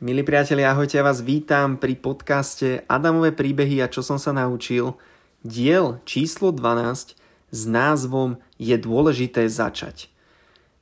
Milí priatelia, ahojte, ja vás vítam pri podcaste Adamové príbehy a čo som sa naučil. Diel číslo 12 s názvom Je dôležité začať.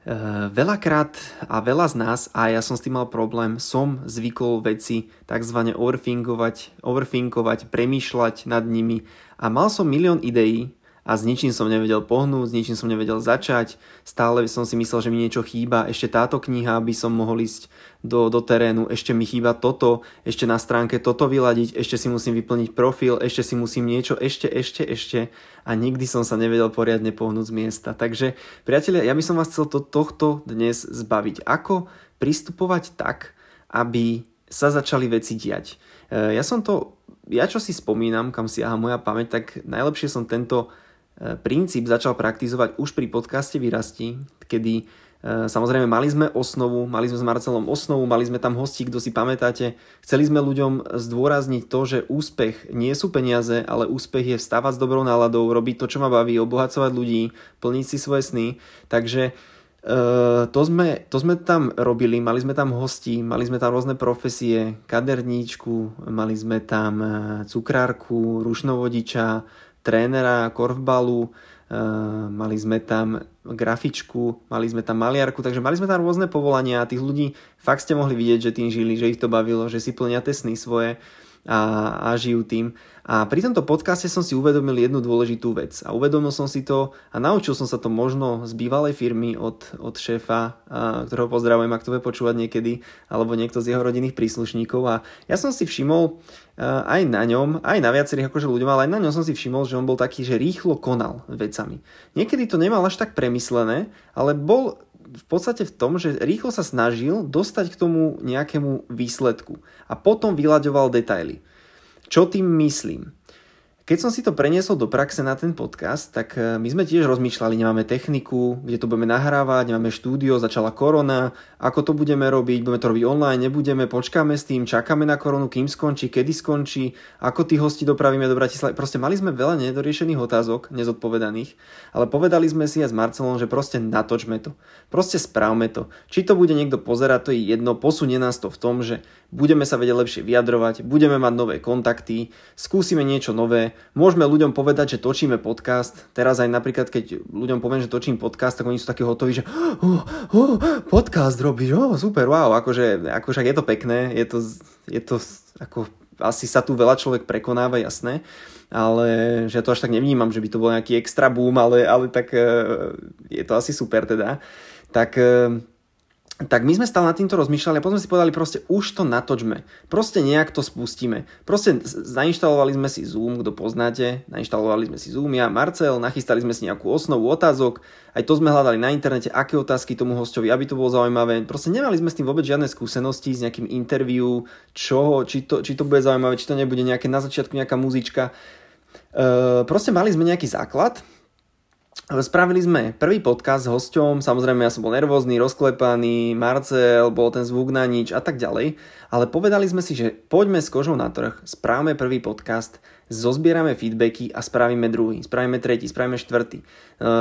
E, veľakrát a veľa z nás, a ja som s tým mal problém, som zvykol veci tzv. overthinkovať, overthinkovať, premýšľať nad nimi a mal som milión ideí, a s ničím som nevedel pohnúť, s ničím som nevedel začať. Stále som si myslel, že mi niečo chýba. Ešte táto kniha, aby som mohol ísť do, do terénu. Ešte mi chýba toto, ešte na stránke toto vyladiť, ešte si musím vyplniť profil, ešte si musím niečo, ešte, ešte, ešte. A nikdy som sa nevedel poriadne pohnúť z miesta. Takže, priatelia, ja by som vás chcel to, tohto dnes zbaviť. Ako pristupovať tak, aby sa začali veci diať. E, ja som to, ja čo si spomínam, kam siaha moja pamäť, tak najlepšie som tento princíp začal praktizovať už pri podcaste Vyrasti, kedy e, Samozrejme, mali sme osnovu, mali sme s Marcelom osnovu, mali sme tam hosti, kto si pamätáte. Chceli sme ľuďom zdôrazniť to, že úspech nie sú peniaze, ale úspech je vstávať s dobrou náladou, robiť to, čo ma baví, obohacovať ľudí, plniť si svoje sny. Takže e, to, sme, to sme tam robili, mali sme tam hosti, mali sme tam rôzne profesie, kaderníčku, mali sme tam e, cukrárku, rušnovodiča, trénera korfbalu, eh, mali sme tam grafičku, mali sme tam maliarku, takže mali sme tam rôzne povolania a tých ľudí fakt ste mohli vidieť, že tým žili, že ich to bavilo, že si plnia tie sny svoje a, a žijú tým. A pri tomto podcaste som si uvedomil jednu dôležitú vec. A uvedomil som si to a naučil som sa to možno z bývalej firmy od, od šéfa, a, ktorého pozdravujem, ak to bude počúvať niekedy, alebo niekto z jeho rodinných príslušníkov. A ja som si všimol a, aj na ňom, aj na viacerých akože ľuďom, ale aj na ňom som si všimol, že on bol taký, že rýchlo konal vecami. Niekedy to nemal až tak premyslené, ale bol v podstate v tom, že rýchlo sa snažil dostať k tomu nejakému výsledku a potom vyľaďoval detaily. Čo tým myslím? Keď som si to preniesol do praxe na ten podcast, tak e, my sme tiež rozmýšľali, nemáme techniku, kde to budeme nahrávať, nemáme štúdio, začala korona, ako to budeme robiť, budeme to robiť online, nebudeme, počkáme s tým, čakáme na koronu, kým skončí, kedy skončí, ako tí hosti dopravíme do Bratislavy. Proste mali sme veľa nedoriešených otázok, nezodpovedaných, ale povedali sme si aj s Marcelom, že proste natočme to. Proste správme to. Či to bude niekto pozerať, to je jedno, posunie nás to v tom, že budeme sa vedieť lepšie vyjadrovať, budeme mať nové kontakty, skúsime niečo nové, Môžeme ľuďom povedať, že točíme podcast. Teraz aj napríklad, keď ľuďom poviem, že točím podcast, tak oni sú takí hotoví, že oh, oh, podcast robíš, oh, super, wow, akože, akože je to pekné, je to, je to ako, asi sa tu veľa človek prekonáva, jasné, ale že to až tak nevnímam, že by to bol nejaký extra boom, ale, ale tak e, je to asi super teda. Tak e, tak my sme stále nad týmto rozmýšľali a potom si povedali proste už to natočme. Proste nejak to spustíme. Proste zainštalovali sme si Zoom, kto poznáte, nainštalovali sme si Zoom, ja, Marcel, nachystali sme si nejakú osnovu otázok, aj to sme hľadali na internete, aké otázky tomu hostovi, aby to bolo zaujímavé. Proste nemali sme s tým vôbec žiadne skúsenosti s nejakým interviu, čo, či to, či to bude zaujímavé, či to nebude nejaké na začiatku nejaká muzička. E, proste mali sme nejaký základ, Spravili sme prvý podcast s hosťom, samozrejme ja som bol nervózny, rozklepaný, Marcel, bol ten zvuk na nič a tak ďalej, ale povedali sme si, že poďme s kožou na trh, správame prvý podcast, zozbierame feedbacky a spravíme druhý, spravíme tretí, spravíme štvrtý. E,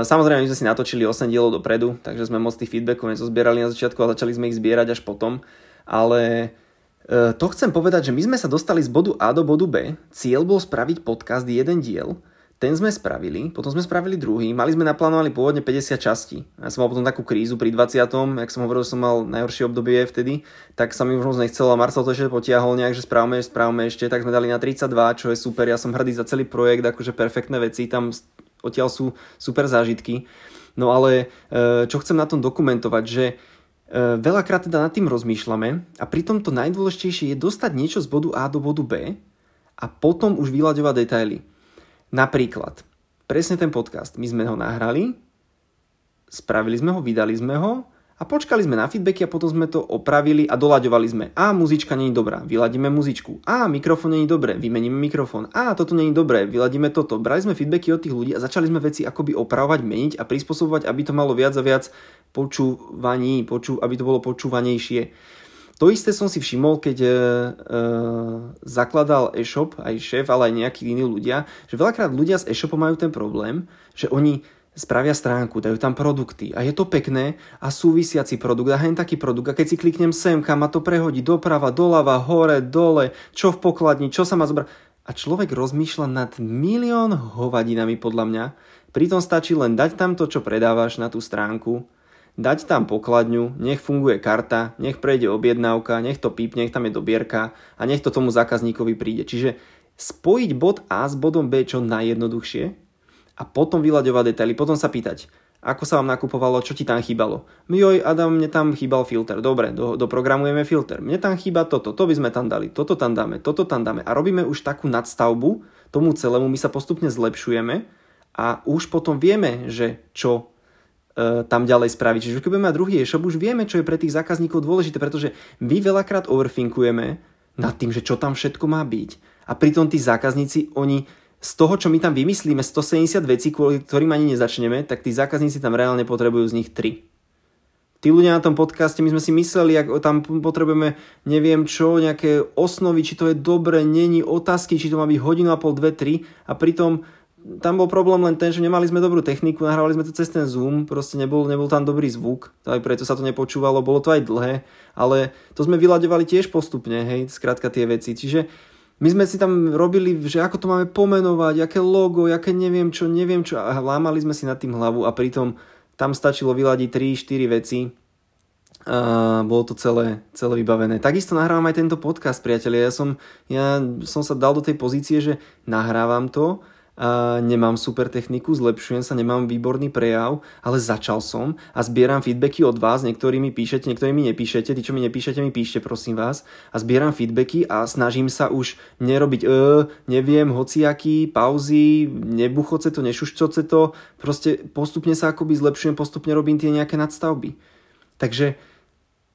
samozrejme my sme si natočili 8 dielov dopredu, takže sme moc tých feedbackov nezozbierali na začiatku a začali sme ich zbierať až potom, ale e, to chcem povedať, že my sme sa dostali z bodu A do bodu B, cieľ bol spraviť podcast jeden diel, ten sme spravili, potom sme spravili druhý, mali sme naplánovaní pôvodne 50 častí. Ja som mal potom takú krízu pri 20. jak som hovoril, že som mal najhoršie obdobie vtedy, tak sa mi už moc nechcelo a Marcel to ešte potiahol nejak, že správame, správame ešte, tak sme dali na 32, čo je super, ja som hrdý za celý projekt, akože perfektné veci, tam odtiaľ sú super zážitky. No ale e, čo chcem na tom dokumentovať, že e, veľakrát teda nad tým rozmýšľame a pritom to najdôležitejšie je dostať niečo z bodu A do bodu B a potom už vyľaďovať detaily. Napríklad, presne ten podcast, my sme ho nahrali, spravili sme ho, vydali sme ho a počkali sme na feedbacky a potom sme to opravili a doľaďovali sme. A muzička není dobrá, vyladíme muzičku. A mikrofón není dobré, vymeníme mikrofón. A toto není dobré, vyladíme toto. Brali sme feedbacky od tých ľudí a začali sme veci akoby opravovať, meniť a prispôsobovať, aby to malo viac a viac počúvaní, počú, aby to bolo počúvanejšie. To isté som si všimol, keď e, e, zakladal e-shop, aj šéf, ale aj nejakí iní ľudia, že veľakrát ľudia s e-shopom majú ten problém, že oni spravia stránku, dajú tam produkty a je to pekné a súvisiaci produkt a hen taký produkt a keď si kliknem sem, kam ma to prehodí doprava, doľava, hore, dole, čo v pokladni, čo sa má zobrať. A človek rozmýšľa nad milión hovadinami podľa mňa, pritom stačí len dať tam to, čo predávaš na tú stránku, dať tam pokladňu, nech funguje karta, nech prejde objednávka, nech to pípne, nech tam je dobierka a nech to tomu zákazníkovi príde. Čiže spojiť bod A s bodom B čo najjednoduchšie a potom vyľaďovať detaily, potom sa pýtať, ako sa vám nakupovalo, čo ti tam chýbalo. Joj, Adam, mne tam chýbal filter. Dobre, do, doprogramujeme filter. Mne tam chýba toto, to by sme tam dali, toto tam dáme, toto tam dáme. A robíme už takú nadstavbu tomu celému, my sa postupne zlepšujeme a už potom vieme, že čo tam ďalej spraviť. Čiže keď budeme mať druhý e-shop, už vieme, čo je pre tých zákazníkov dôležité, pretože my veľakrát overthinkujeme nad tým, že čo tam všetko má byť. A pritom tí zákazníci, oni z toho, čo my tam vymyslíme, 170 vecí, kvôli ktorým ani nezačneme, tak tí zákazníci tam reálne potrebujú z nich 3. Tí ľudia na tom podcaste, my sme si mysleli, ak tam potrebujeme neviem čo, nejaké osnovy, či to je dobre, není otázky, či to má byť hodinu a pol, dve, tri a pritom tam bol problém len ten, že nemali sme dobrú techniku, nahrávali sme to cez ten Zoom, proste nebol, nebol tam dobrý zvuk, aj preto sa to nepočúvalo, bolo to aj dlhé, ale to sme vyľaďovali tiež postupne, hej, skrátka tie veci. Čiže my sme si tam robili, že ako to máme pomenovať, aké logo, aké neviem čo, neviem čo a lámali sme si nad tým hlavu a pritom tam stačilo vyladiť 3-4 veci a bolo to celé, celé vybavené. Takisto nahrávam aj tento podcast, priatelia. Ja som, ja som sa dal do tej pozície, že nahrávam to a nemám super techniku, zlepšujem sa, nemám výborný prejav, ale začal som a zbieram feedbacky od vás, niektorí mi píšete, niektorí mi nepíšete, tí, čo mi nepíšete, mi píšte, prosím vás. A zbieram feedbacky a snažím sa už nerobiť e, neviem, hociaký, pauzy, nebuchoce to, nešušťoce to, proste postupne sa akoby zlepšujem, postupne robím tie nejaké nadstavby. Takže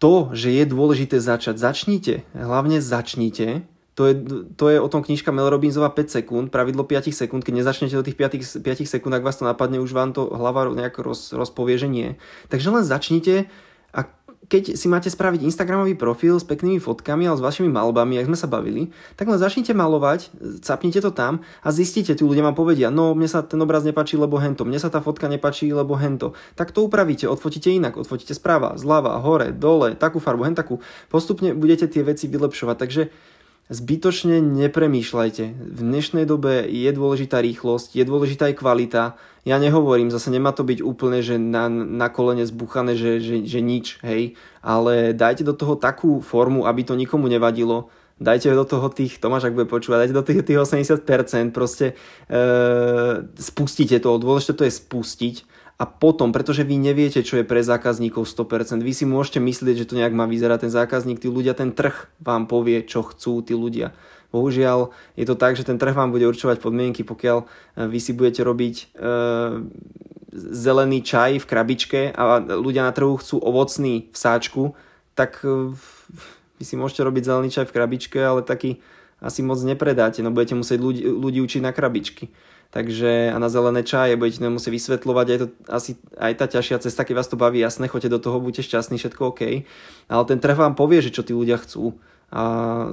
to, že je dôležité začať, začnite, hlavne začnite, to je, to je o tom knižka Mel Robinsova 5 sekúnd, pravidlo 5 sekúnd, keď nezačnete do tých 5, 5 sekúnd, ak vás to napadne, už vám to hlava nejako roz, rozpovie, že nie. Takže len začnite a keď si máte spraviť Instagramový profil s peknými fotkami alebo s vašimi malbami, ak sme sa bavili, tak len začnite malovať, capnite to tam a zistíte, tí ľudia vám povedia, no mne sa ten obraz nepačí, lebo hento, mne sa tá fotka nepačí, lebo hento. Tak to upravíte, odfotíte inak, odfotíte sprava, zľava, hore, dole, takú farbu, hen. Postupne budete tie veci vylepšovať, takže Zbytočne nepremýšľajte. V dnešnej dobe je dôležitá rýchlosť, je dôležitá aj kvalita. Ja nehovorím, zase nemá to byť úplne, že na, na kolene zbuchané, že, že, že nič, hej. Ale dajte do toho takú formu, aby to nikomu nevadilo. Dajte do toho tých, Tomáš ak bude počúvať, dajte do tých, tých 80%, proste e, spustite to. Dôležité to je spustiť a potom, pretože vy neviete, čo je pre zákazníkov 100%, vy si môžete myslieť, že to nejak má vyzerať ten zákazník, tí ľudia, ten trh vám povie, čo chcú tí ľudia. Bohužiaľ je to tak, že ten trh vám bude určovať podmienky, pokiaľ e, vy si budete robiť e, zelený čaj v krabičke a ľudia na trhu chcú ovocný v sáčku, tak e, vy si môžete robiť zelený čaj v krabičke, ale taký asi moc nepredáte, no budete musieť ľudí, ľudí učiť na krabičky. Takže a na zelené čaje budete musieť vysvetľovať, aj to asi aj tá ťažšia cesta, keď vás to baví, jasné, choďte do toho, buďte šťastní, všetko OK, ale ten trh vám povie, že čo tí ľudia chcú a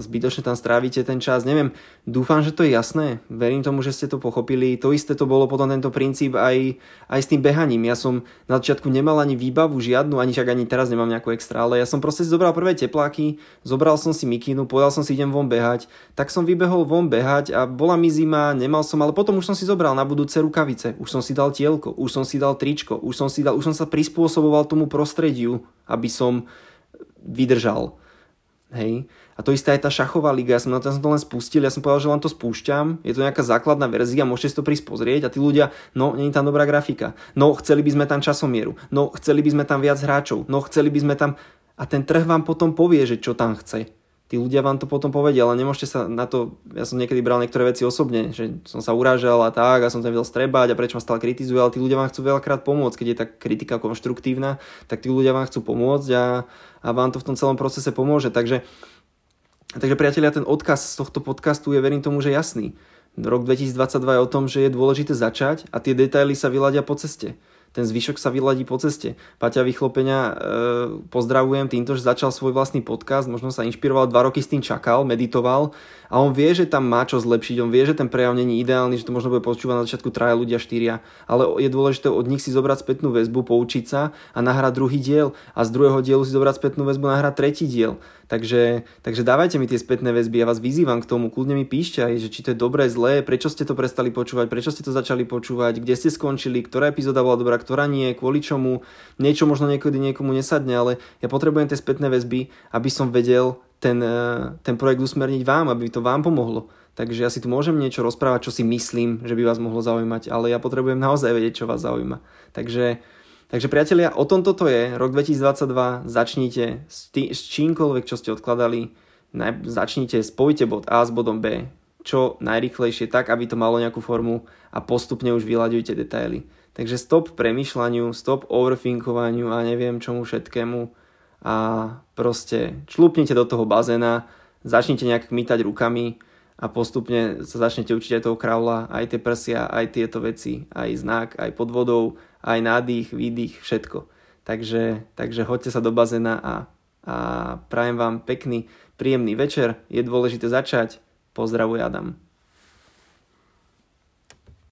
zbytočne tam strávite ten čas. Neviem, dúfam, že to je jasné. Verím tomu, že ste to pochopili. To isté to bolo potom tento princíp aj, aj s tým behaním. Ja som na začiatku nemal ani výbavu žiadnu, ani však ani teraz nemám nejakú extra, ale ja som proste zobral prvé tepláky, zobral som si mikinu, povedal som si idem von behať, tak som vybehol von behať a bola mi zima, nemal som, ale potom už som si zobral na budúce rukavice, už som si dal tielko, už som si dal tričko, už som si dal, už som sa prispôsoboval tomu prostrediu, aby som vydržal. Hej. A to isté aj tá šachová liga, ja som na to, ja som to len spustil, ja som povedal, že len to spúšťam, je to nejaká základná verzia, môžete si to prísť pozrieť a tí ľudia, no, není tam dobrá grafika, no, chceli by sme tam časomieru, no, chceli by sme tam viac hráčov, no, chceli by sme tam... A ten trh vám potom povie, že čo tam chce. Tí ľudia vám to potom povedia, ale nemôžete sa na to, ja som niekedy bral niektoré veci osobne, že som sa urážal a tak a som tam vedel strebať a prečo ma stále kritizuje, ale tí ľudia vám chcú veľakrát pomôcť, keď je tá kritika konštruktívna, tak tí ľudia vám chcú pomôcť a, a vám to v tom celom procese pomôže. Takže Takže priatelia, ten odkaz z tohto podcastu je verím tomu, že jasný. Rok 2022 je o tom, že je dôležité začať a tie detaily sa vyladia po ceste. ten zvyšok sa vyladí po ceste. Paťa Vychlopenia e, pozdravujem týmto, že začal svoj vlastný podcast, možno sa inšpiroval, dva roky s tým čakal, meditoval a on vie, že tam má čo zlepšiť, on vie, že ten prejav není ideálny, že to možno bude počúvať na začiatku traja ľudia štyria, ale je dôležité od nich si zobrať spätnú väzbu, poučiť sa a nahrať druhý diel a z druhého dielu si zobrať spätnú väzbu nahrať tretí diel. Takže, takže dávajte mi tie spätné väzby, ja vás vyzývam k tomu, kľudne mi píšte aj, že či to je dobré, zlé, prečo ste to prestali počúvať, prečo ste to začali počúvať, kde ste skončili, ktorá epizóda bola dobrá, ktorá nie, kvôli čomu, niečo možno niekedy niekomu nesadne, ale ja potrebujem tie spätné väzby, aby som vedel ten, eh, ten projekt usmerniť vám, aby to vám pomohlo. Takže ja si tu môžem niečo rozprávať, čo si myslím, že by vás mohlo zaujímať, ale ja potrebujem naozaj vedieť, čo vás zaujíma. Takže Takže priatelia, o tom toto je. Rok 2022, začnite s, tý, s čímkoľvek, čo ste odkladali. Naj, začnite, spojite bod A s bodom B čo najrychlejšie, tak aby to malo nejakú formu a postupne už vyľaďujte detaily. Takže stop premyšľaniu, stop overthinkovaniu a neviem čomu všetkému a proste člupnite do toho bazéna, začnite nejak kmitať rukami a postupne sa začnete učiť aj toho kraula, aj tie prsia, aj tieto veci, aj znak, aj pod vodou, aj nádych, výdych, všetko. Takže, takže hoďte sa do bazéna a, a prajem vám pekný, príjemný večer. Je dôležité začať. Pozdravuje Adam.